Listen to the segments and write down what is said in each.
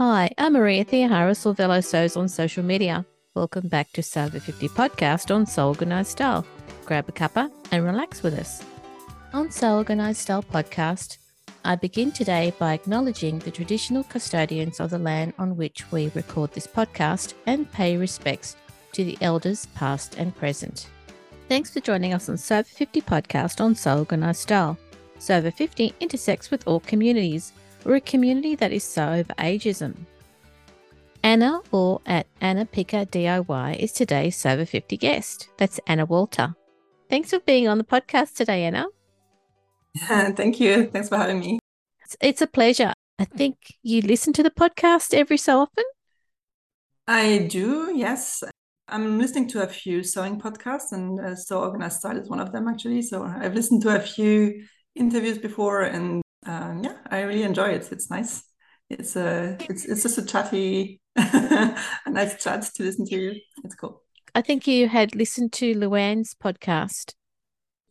Hi, I'm Maria Theoharis or Velo Sews on social media. Welcome back to Over 50 podcast on Sew Organized Style. Grab a cuppa and relax with us. On Sew Organized Style podcast, I begin today by acknowledging the traditional custodians of the land on which we record this podcast and pay respects to the elders past and present. Thanks for joining us on Sew Over 50 podcast on Sew Organized Style. Sew Over 50 intersects with all communities. We're a community that is so over ageism. Anna, or at Anna Picker DIY, is today's Sew Over 50 guest. That's Anna Walter. Thanks for being on the podcast today, Anna. Thank you. Thanks for having me. It's, it's a pleasure. I think you listen to the podcast every so often. I do, yes. I'm listening to a few sewing podcasts, and uh, Sew Organized Style is one of them, actually. So I've listened to a few interviews before, and um, yeah, I really enjoy it. It's nice. It's a, it's it's just a chatty, a nice chat to listen to you. It's cool. I think you had listened to Luann's podcast.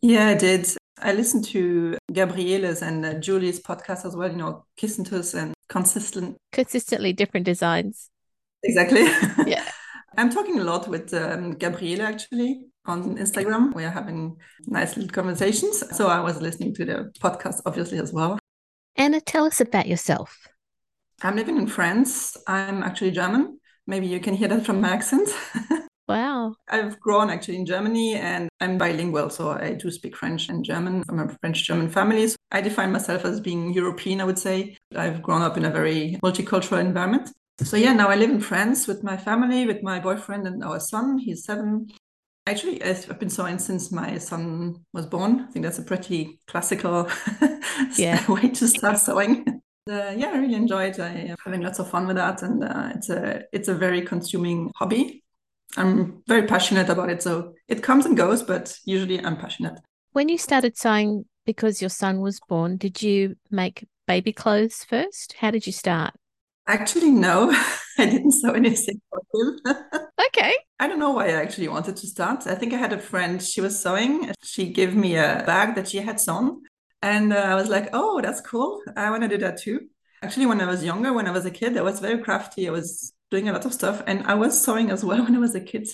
Yeah, I did. I listened to Gabriele's and uh, Julie's podcast as well. You know, Kissentus and consistent, consistently different designs. Exactly. Yeah. I'm talking a lot with um, Gabriele actually on Instagram. We are having nice little conversations. So I was listening to the podcast obviously as well. Anna, tell us about yourself. I'm living in France. I'm actually German. Maybe you can hear that from my accent. Wow. I've grown actually in Germany and I'm bilingual, so I do speak French and German from a French German family. So I define myself as being European, I would say. I've grown up in a very multicultural environment. So yeah, now I live in France with my family, with my boyfriend and our son. He's seven. Actually, I've been sewing since my son was born. I think that's a pretty classical Yeah. way to start sewing. Uh, yeah, I really enjoy it. I'm having lots of fun with that, and uh, it's a it's a very consuming hobby. I'm very passionate about it, so it comes and goes, but usually I'm passionate. When you started sewing because your son was born, did you make baby clothes first? How did you start? Actually, no, I didn't sew anything for him. Okay. I don't know why I actually wanted to start. I think I had a friend, she was sewing. She gave me a bag that she had sewn. And uh, I was like, oh, that's cool. I want to do that too. Actually, when I was younger, when I was a kid, I was very crafty. I was doing a lot of stuff. And I was sewing as well when I was a kid,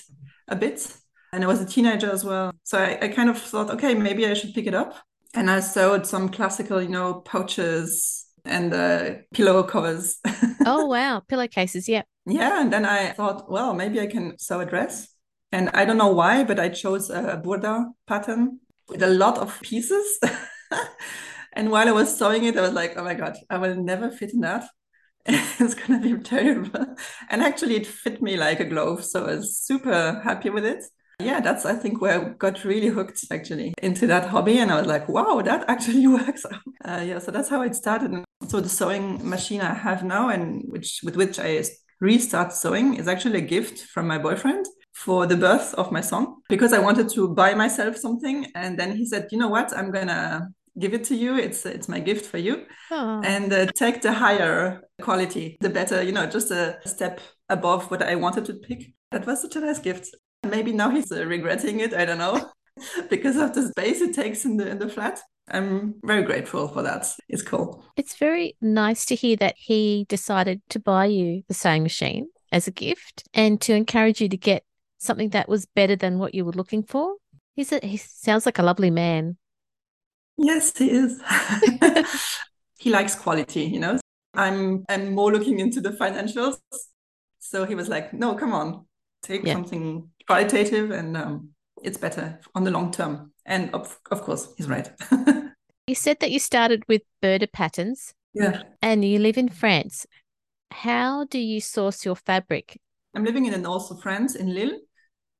a bit. And I was a teenager as well. So I, I kind of thought, okay, maybe I should pick it up. And I sewed some classical, you know, pouches and uh, pillow covers. Oh, wow. Pillowcases. Yep. Yeah, and then I thought, well, maybe I can sew a dress. And I don't know why, but I chose a Burda pattern with a lot of pieces. and while I was sewing it, I was like, oh my God, I will never fit in that. it's going to be terrible. And actually, it fit me like a glove. So I was super happy with it. Yeah, that's, I think, where I got really hooked actually into that hobby. And I was like, wow, that actually works. Uh, yeah, so that's how it started. So the sewing machine I have now and which with which I restart sewing is actually a gift from my boyfriend for the birth of my son because I wanted to buy myself something and then he said you know what I'm gonna give it to you it's it's my gift for you Oh, and uh, take the higher quality the better you know just a step above what I wanted to pick that was such a nice gift maybe now he's uh, regretting it I don't know because of the space it takes in the in the flat I'm very grateful for that it's cool it's very nice to hear that he decided to buy you the sewing machine as a gift and to encourage you to get something that was better than what you were looking for. He's a, he sounds like a lovely man. Yes, he is. he likes quality, you know. I'm I'm more looking into the financials. So he was like, "No, come on, take Yeah. something qualitative, and um, it's better on the long term." And of of course, he's right. You said that you started with Burda patterns yeah, and you live in France. How do you source your fabric? I'm living in the north of France, in Lille,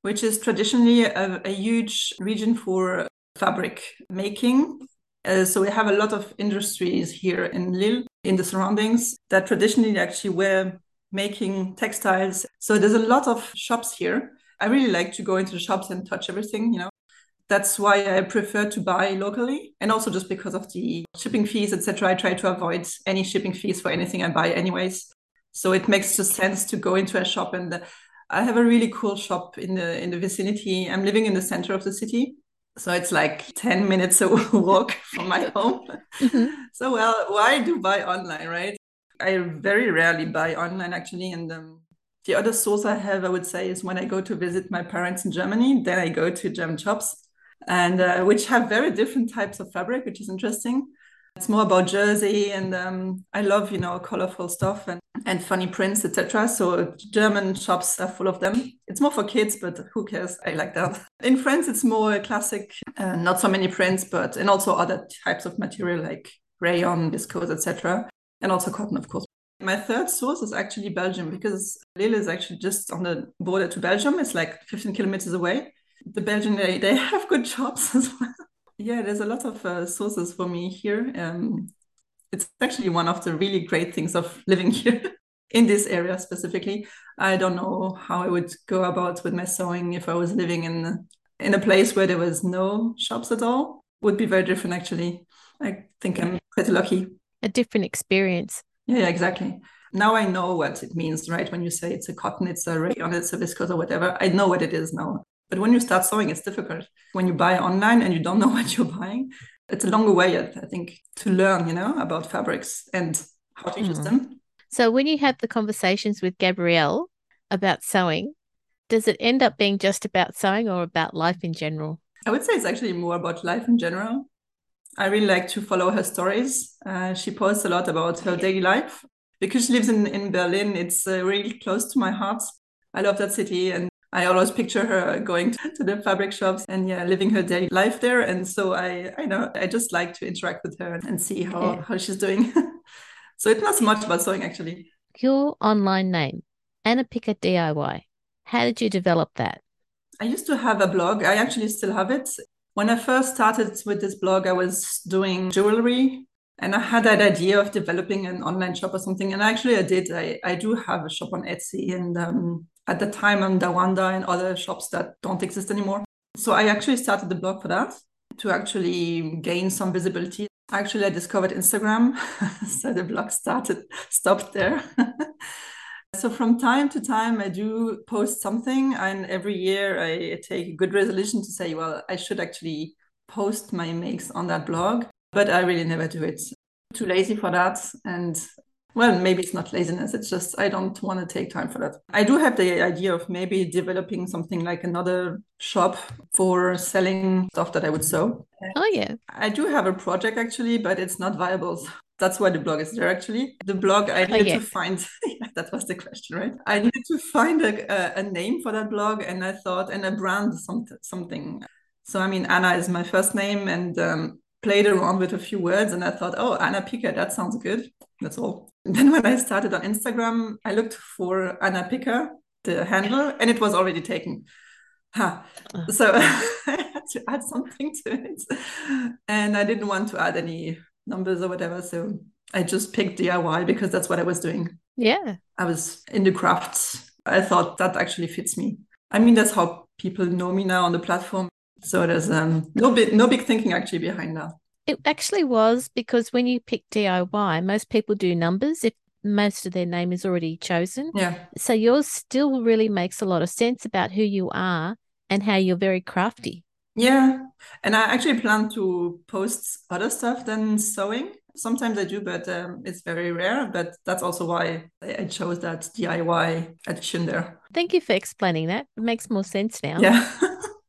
which is traditionally a, a huge region for fabric making. Uh, so we have a lot of industries here in Lille, in the surroundings, that traditionally actually were making textiles. So there's a lot of shops here. I really like to go into the shops and touch everything, you know. That's why I prefer to buy locally, and also just because of the shipping fees, etc. I try to avoid any shipping fees for anything I buy, anyways. So it makes just sense to go into a shop, and uh, I have a really cool shop in the in the vicinity. I'm living in the center of the city, so it's like ten minutes a walk from my home. Mhm. So well, why do buy online, right? I very rarely buy online actually. And um, the other source I have, I would say, is when I go to visit my parents in Germany, then I go to German shops and uh, which have very different types of fabric, which is interesting. It's more about jersey, and um, I love you know colorful stuff and, and funny prints, etc. So German shops are full of them. It's more for kids, but who cares? I like that. In France, it's more classic, uh, not so many prints, but and also other types of material like rayon, viscose, etc. And also cotton, of course. My third source is actually Belgium because Lille is actually just on the border to Belgium. It's like 15 kilometers away. The Belgian, they, they have good shops as well yeah, there's a lot of uh, sources for me here. Um, it's actually one of the really great things of living here in this area specifically. I don't know how I would go about with my sewing if I was living in in a place where there was no shops at all. Would be very different actually. I think I'm pretty lucky. A different experience. Yeah, exactly. Now I know what it means, right? When you say it's a cotton, it's a rayon, it's a viscose or whatever, I know what it is now. But when you start sewing, it's difficult. When you buy online and you don't know what you're buying, it's a longer way, I think, to learn, you know, about fabrics and how to mm. use them. So when you have the conversations with Gabrielle about sewing, does it end up being just about sewing or about life in general? I would say it's actually more about life in general. I really like to follow her stories. Uh, she posts a lot about her daily life because she lives in, in Berlin. It's uh, really close to my heart. I love that city and I always picture her going to the fabric shops and yeah, living her daily life there. And so I, I know I just like to interact with her and see how, yeah. how she's doing. so it's not so much about sewing actually. Your online name, Anna Picker DIY. How did you develop that? I used to have a blog. I actually still have it. When I first started with this blog, I was doing jewelry and I had that idea of developing an online shop or something. And actually, I did. I, I do have a shop on Etsy and um, at the time on Dawanda and other shops that don't exist anymore. So I actually started the blog for that to actually gain some visibility. Actually, I discovered Instagram, so the blog started stopped there. so from time to time, I do post something, and every year I take a good resolution to say, well, I should actually post my makes on that blog, but I really never do it. Too lazy for that, and well, maybe it's not laziness. It's just I don't want to take time for that. I do have the idea of maybe developing something like another shop for selling stuff that I would sew. Oh, yeah. I do have a project actually, but it's not viable. That's why the blog is there actually. The blog, I needed oh, yeah. to find, that was the question, right? I needed to find a, a, a, name for that blog and I thought, and a brand, some, something. So, I mean, Anna is my first name and um, played around with a few words and I thought, oh, Anna Picker, that sounds good. That's all. Then when I started on Instagram, I looked for Anna Picker, the handle, and it was already taken. Huh. Ah. So I had to add something to it. And I didn't want to add any numbers or whatever. So I just picked DIY because that's what I was doing. Yeah. I was in the crafts. I thought that actually fits me. I mean, that's how people know me now on the platform. So there's um, no big no big thinking actually behind that. It actually was because when you pick DIY, most people do numbers if most of their name is already chosen. Yeah. So yours still really makes a lot of sense about who you are and how you're very crafty. Yeah. And I actually plan to post other stuff than sewing. Sometimes I do, but um, it's very rare. But that's also why I chose that DIY addition there. Thank you for explaining that. It makes more sense now. Yeah.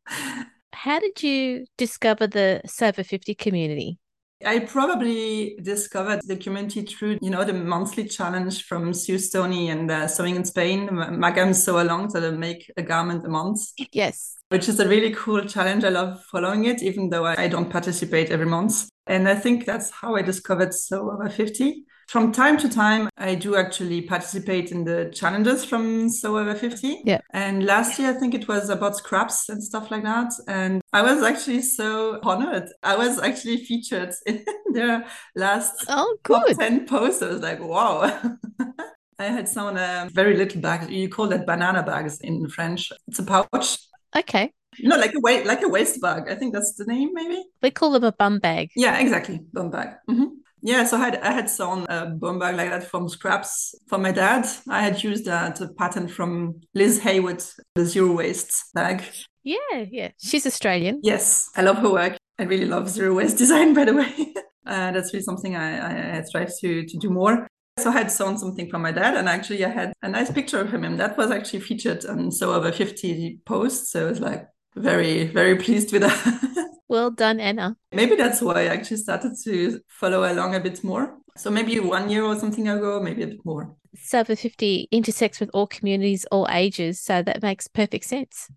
how did you discover the Sew Over 50 community? I probably discovered the community through, you know, the monthly challenge from Sue Stoney and uh, Sewing in Spain, Magam Sew Along, so they make a garment a month. Yes. Which is a really cool challenge. I love following it, even though I, don't participate every month. And I think that's how I discovered Sew Over 50. From time to time, I do actually participate in the challenges from Sew Over 50. Yeah. And last year, I think it was about scraps and stuff like that. And I was actually so honored. I was actually featured in their last oh, good. top 10 posts. I was like, wow. I had sewn a um, very little bag. You call that banana bags in French. It's a pouch. Okay. No, like a waist, like a waist bag. I think that's the name, maybe. We call them a bum bag. Yeah, exactly, bum bag. Mm-hmm. Yeah, so I had, I had sewn a bum bag like that from scraps for my dad. I had used that pattern from Liz Haywood, the zero waste bag. Yeah, yeah. She's Australian. Yes, I love her work. I really love zero waste design, by the way. uh, that's really something I, I, I strive to, to do more. So I had sewn something for my dad, and actually I had a nice picture of him, and that was actually featured on Sew Over 50 posts. So I was like very, very pleased with that. well done, Anna. Maybe that's why I actually started to follow along a bit more. So maybe one year or something ago, maybe a bit more. Sew Over 50 intersects with all communities, all ages. So that makes perfect sense.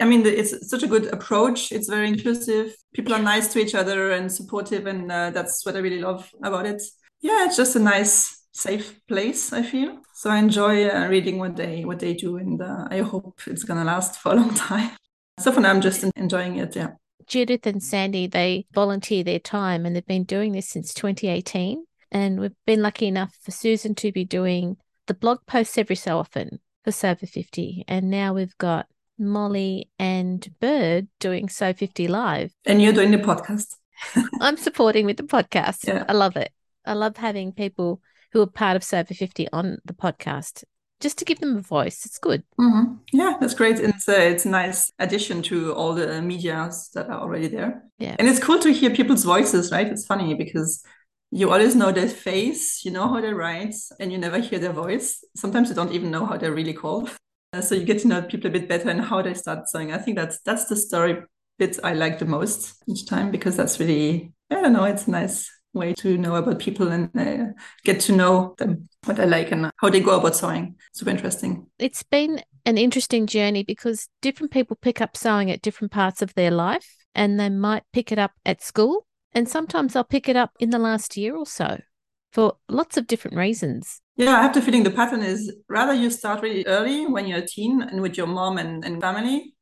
I mean, it's such a good approach. It's very inclusive. People are nice to each other and supportive, and uh, that's what I really love about it. Yeah, it's just a nice, safe place. I feel so. I enjoy uh, reading what they what they do, and uh, I hope it's gonna last for a long time. So for now, I'm just enjoying it. Yeah. Judith and Sandy, they volunteer their time, and they've been doing this since 2018. And we've been lucky enough for Susan to be doing the blog posts every so often for Sew Over 50, and now we've got Molly and Bird doing so 50 Live. And you're doing the podcast. I'm supporting with the podcast. Yeah. I love it. I love having people who are part of Sew Over 50 on the podcast just to give them a voice. It's good. Mm-hmm. Yeah, that's great. And it's a, it's a nice addition to all the medias that are already there. Yeah. And it's cool to hear people's voices, right? It's funny because you always know their face, you know how they write, and you never hear their voice. Sometimes you don't even know how they're really called. Uh, so you get to know people a bit better and how they start sewing. I think that's that's the story bit I like the most each time because that's really I don't know it's nice way to know about people and uh, get to know them what I like and how they go about sewing. Super interesting. It's been an interesting journey because different people pick up sewing at different parts of their life and they might pick it up at school and sometimes I'll pick it up in the last year or so for lots of different reasons. Yeah, I have the feeling the pattern is rather you start really early when you're a teen and with your mom and, and family,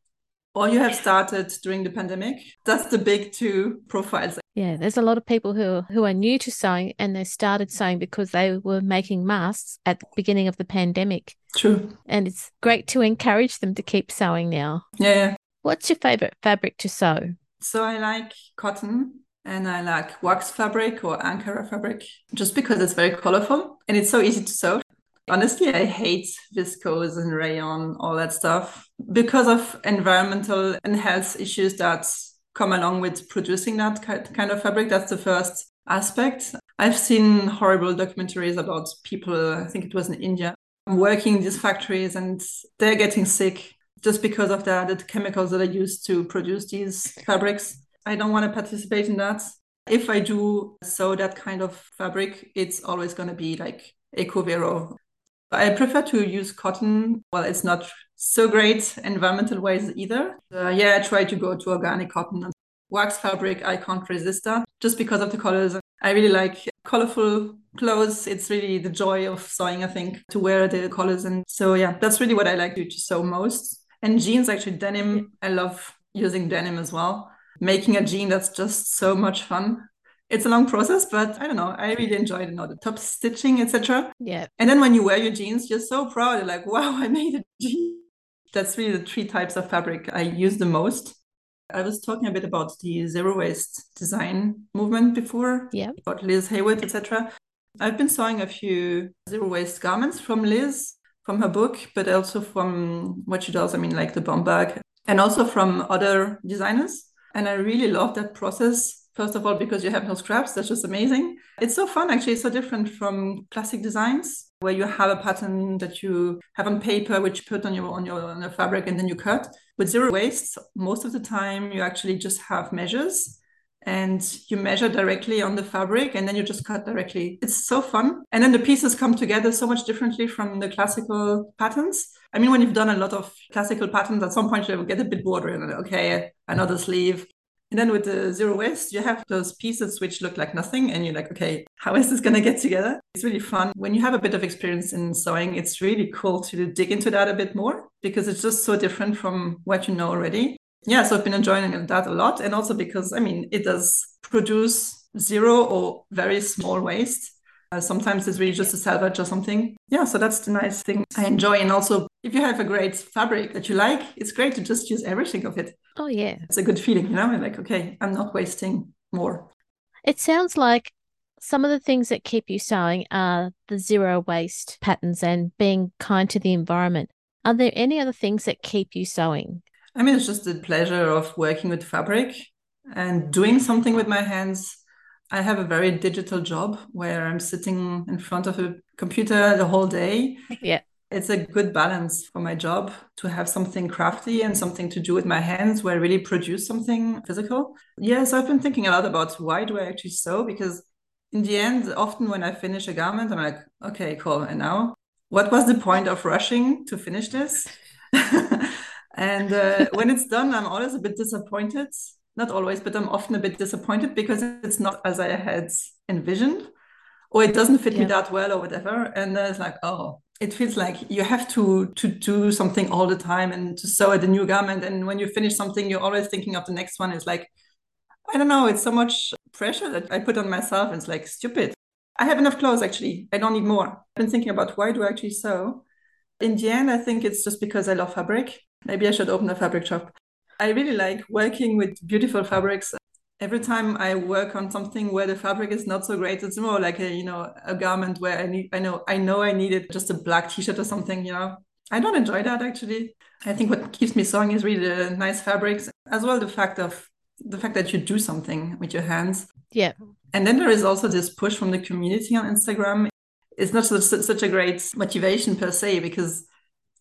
or you have started during the pandemic. That's the big two profiles. Yeah, there's a lot of people who who are new to sewing and they started sewing because they were making masks at the beginning of the pandemic. True. And it's great to encourage them to keep sewing now. Yeah. yeah. What's your favorite fabric to sew? So I like cotton and I like wax fabric or Ankara fabric just because it's very colorful and it's so easy to sew. Honestly, I hate viscose and rayon, all that stuff because of environmental and health issues that come along with producing that kind of fabric. That's the first aspect. I've seen horrible documentaries about people, I think it was in India, working in these factories and they're getting sick just because of the, the chemicals that are used to produce these fabrics. I don't want to participate in that. If I do sew that kind of fabric, it's always going to be like EcoVero. I prefer to use cotton. Well, it's not so great environmental wise either. Uh, yeah, I try to go to organic cotton. And wax fabric, I can't resist that just because of the colors. I really like colorful clothes. It's really the joy of sewing, I think, to wear the colors. And so, yeah, that's really what I like to, sew most. And jeans, actually, denim. I love using denim as well making a jean that's just so much fun it's a long process, but I don't know. I really enjoyed you know, the top stitching, etc. Yeah. And then when you wear your jeans, you're so proud. You're like, wow, I made a jean. That's really the three types of fabric I use the most. I was talking a bit about the zero waste design movement before. Yeah. About Liz Haywood, etc. I've been sewing a few zero waste garments from Liz, from her book, but also from what she does. I mean, like the bum bag, and also from other designers. And I really love that process. First of all, because you have no scraps, that's just amazing. It's so fun, actually. It's so different from classic designs where you have a pattern that you have on paper, which you put on your on your on your fabric and then you cut. With zero waste, most of the time you actually just have measures and you measure directly on the fabric and then you just cut directly. It's so fun. And then the pieces come together so much differently from the classical patterns. I mean, when you've done a lot of classical patterns, at some point you'll get a bit bored and okay, another sleeve. And then with the zero waste, you have those pieces which look like nothing, and you're like, okay, how is this going to get together? It's really fun. When you have a bit of experience in sewing, it's really cool to dig into that a bit more because it's just so different from what you know already. Yeah, so I've been enjoying that a lot. And also because, I mean, it does produce zero or very small waste. Uh, sometimes it's really just a salvage or something. Yeah, so that's the nice thing I enjoy. And also, if you have a great fabric that you like, it's great to just use everything of it. Oh, yeah. It's a good feeling, you know? I'm like, okay, I'm not wasting more. It sounds like some of the things that keep you sewing are the zero waste patterns and being kind to the environment. Are there any other things that keep you sewing? I mean, it's just the pleasure of working with fabric and doing something with my hands I have a very digital job where I'm sitting in front of a computer the whole day. Yeah. It's a good balance for my job to have something crafty and something to do with my hands where I really produce something physical. Yes, I've been thinking a lot about why do I actually sew? Because in the end, often when I finish a garment, I'm like, okay, cool. And now, what was the point of rushing to finish this? and uh, when it's done, I'm always a bit disappointed. Not always, but I'm often a bit disappointed because it's not as I had envisioned, or it doesn't fit yeah. me that well, or whatever. And then it's like, oh, it feels like you have to to do something all the time and to sew at a new garment. And when you finish something, you're always thinking of the next one. It's like, I don't know, it's so much pressure that I put on myself. and It's like stupid. I have enough clothes actually. I don't need more. I've been thinking about why do I actually sew? In the end, I think it's just because I love fabric. Maybe I should open a fabric shop. I really like working with beautiful fabrics. Every time I work on something where the fabric is not so great, it's more like a you know a garment where I need I know I know I needed just a black t-shirt or something. You know, I don't enjoy that actually. I think what keeps me sewing is really the nice fabrics, as well the fact of the fact that you do something with your hands. Yeah. And then there is also this push from the community on Instagram. It's not such, such a great motivation per se because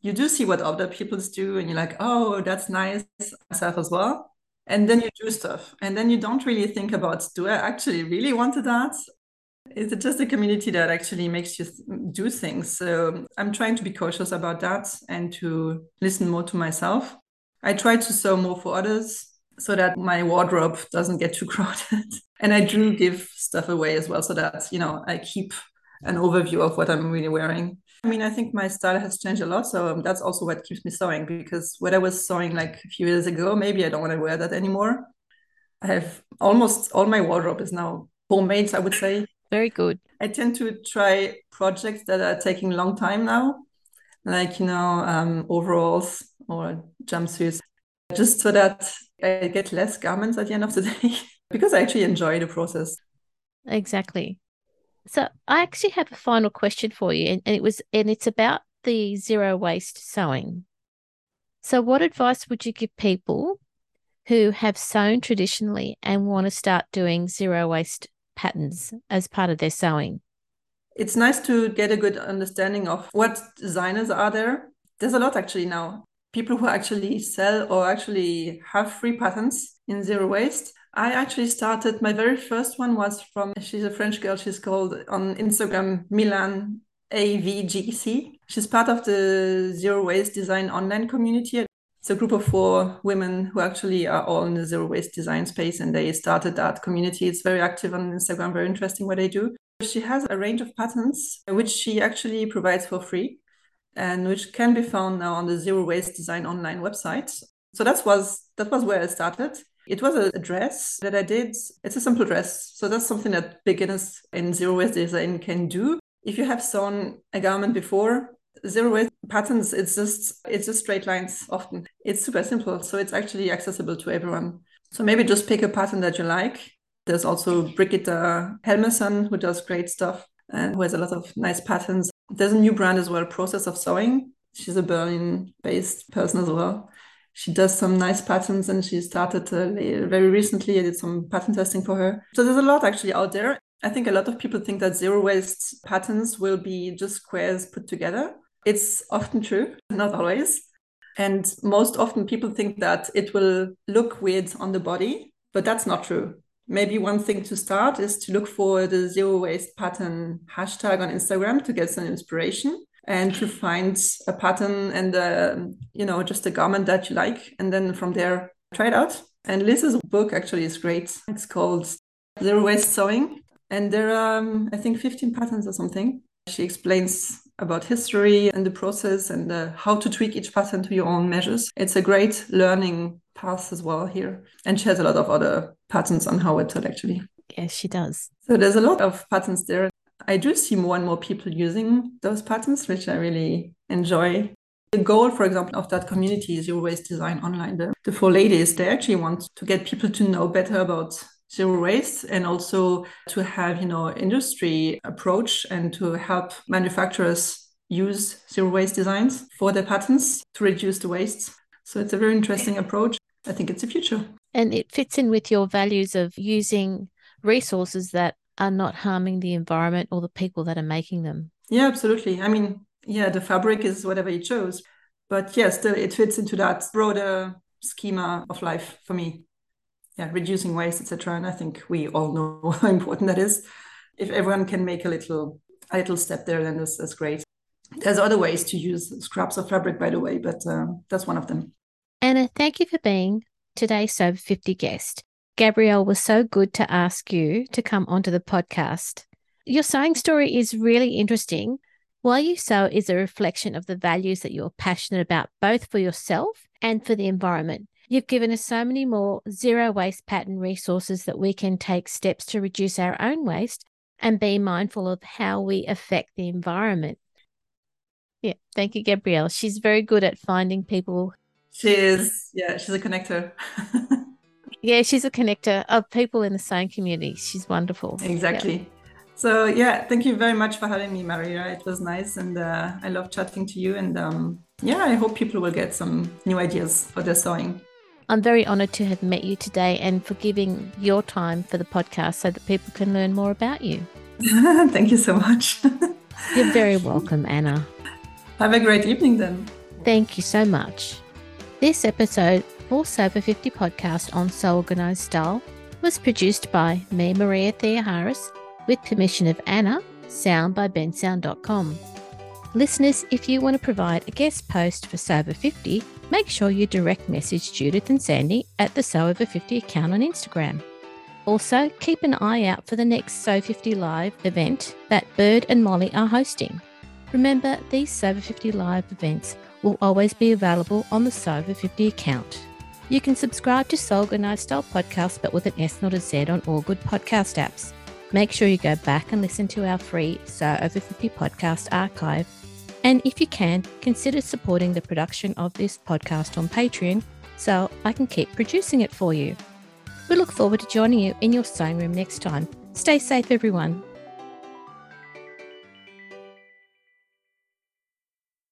you do see what other people do and you're like, oh, that's nice myself as well. And then you do stuff. And then you don't really think about, do I actually really want that? Is it just a community that actually makes you do things? So I'm trying to be cautious about that and to listen more to myself. I try to sew more for others so that my wardrobe doesn't get too crowded. and I do give stuff away as well so that, you know, I keep an overview of what I'm really wearing. I mean, I think my style has changed a lot. So that's also what keeps me sewing because what I was sewing like a few years ago, maybe I don't want to wear that anymore. I have almost all my wardrobe is now homemade, I would say. Very good. I tend to try projects that are taking a long time now, like, you know, um, overalls or jumpsuits, just so that I get less garments at the end of the day because I actually enjoy the process. Exactly. So I actually have a final question for you, and, and it was and it's about the zero waste sewing. So what advice would you give people who have sewn traditionally and want to start doing zero waste patterns as part of their sewing? It's nice to get a good understanding of what designers are there. There's a lot actually now people who actually sell or actually have free patterns in zero waste. I actually started, my very first one was from, she's a French girl, she's called on Instagram Milan AVGC. She's part of the Zero Waste Design online community. It's a group of four women who actually are all in the zero waste design space and they started that community. It's very active on Instagram, very interesting what they do. She has a range of patterns which she actually provides for free and which can be found now on the Zero Waste Design online website. So that was that was where I started. It was a dress that I did. It's a simple dress. So that's something that beginners in zero waste design can do. If you have sewn a garment before, zero waste patterns, it's just it's just straight lines often. It's super simple. So it's actually accessible to everyone. So maybe just pick a pattern that you like. There's also Birgitta Helmersson who does great stuff and who has a lot of nice patterns. There's a new brand as well, Process of Sewing. She's a Berlin based person as well. She does some nice patterns and she started uh, very recently. I did some pattern testing for her. So there's a lot actually out there. I think a lot of people think that zero waste patterns will be just squares put together. It's often true, not always. And most often people think that it will look weird on the body, but that's not true maybe one thing to start is to look for the zero waste pattern hashtag on Instagram to get some inspiration and to find a pattern and uh, you know just a garment that you like and then from there try it out and liz's book actually is great it's called zero waste sewing and there are um, i think 15 patterns or something she explains about history and the process and uh, how to tweak each pattern to your own measures it's a great learning path as well here and she has a lot of other patterns on her website actually. Yes, she does. So there's a lot of patterns there. I do see more and more people using those patterns, which I really enjoy. The goal, for example, of that community is Zero Waste Design Online. The, the four ladies, they actually want to get people to know better about zero waste and also to have, you know, industry approach and to help manufacturers use zero waste designs for their patterns to reduce the waste. So it's a very interesting approach. I think it's the future. And it fits in with your values of using resources that are not harming the environment or the people that are making them. Yeah, absolutely. I mean, yeah, the fabric is whatever you chose, but yeah, still it fits into that broader schema of life for me. Yeah, reducing waste, etc. And I think we all know how important that is. If everyone can make a little a little step there, then that's, that's great. There's other ways to use scraps of fabric, by the way, but uh, that's one of them. Anna, thank you for being today's Sew Over 50 guest. Gabrielle was so good to ask you to come onto the podcast. Your sewing story is really interesting. Why You Sew is a reflection of the values that you're passionate about, both for yourself and for the environment. You've given us so many more zero waste pattern resources that we can take steps to reduce our own waste and be mindful of how we affect the environment. Yeah, thank you, Gabrielle. She's very good at finding people. She is, yeah, she's a connector. yeah, she's a connector of people in the same community. She's wonderful. Exactly. Yeah. So, yeah, thank you very much for having me, Maria. It was nice and uh, I love chatting to you. And um, yeah, I hope people will get some new ideas for their sewing. I'm very honored to have met you today and for giving your time for the podcast so that people can learn more about you. Thank you so much. You're very welcome, Anna. Have a great evening then. Thank you so much. This episode for Sew Over 50 podcast on Sew Organized Style was produced by me, Maria Theoharis, with permission of Anna, sound by bensound.com. Listeners, if you want to provide a guest post for Sew Over 50, make sure you direct message Judith and Sandy at the Sew Over 50 account on Instagram. Also, keep an eye out for the next So 50 Live event that Bird and Molly are hosting. Remember, these Sew Over 50 Live events will always be available on the Sew Over 50 account. You can subscribe to Style Podcast, but with an S, not a Z, on all good podcast apps. Make sure you go back and listen to our free Sew Over 50 podcast archive and if you can, consider supporting the production of this podcast on Patreon so I can keep producing it for you. We look forward to joining you in your sewing room next time. Stay safe, everyone.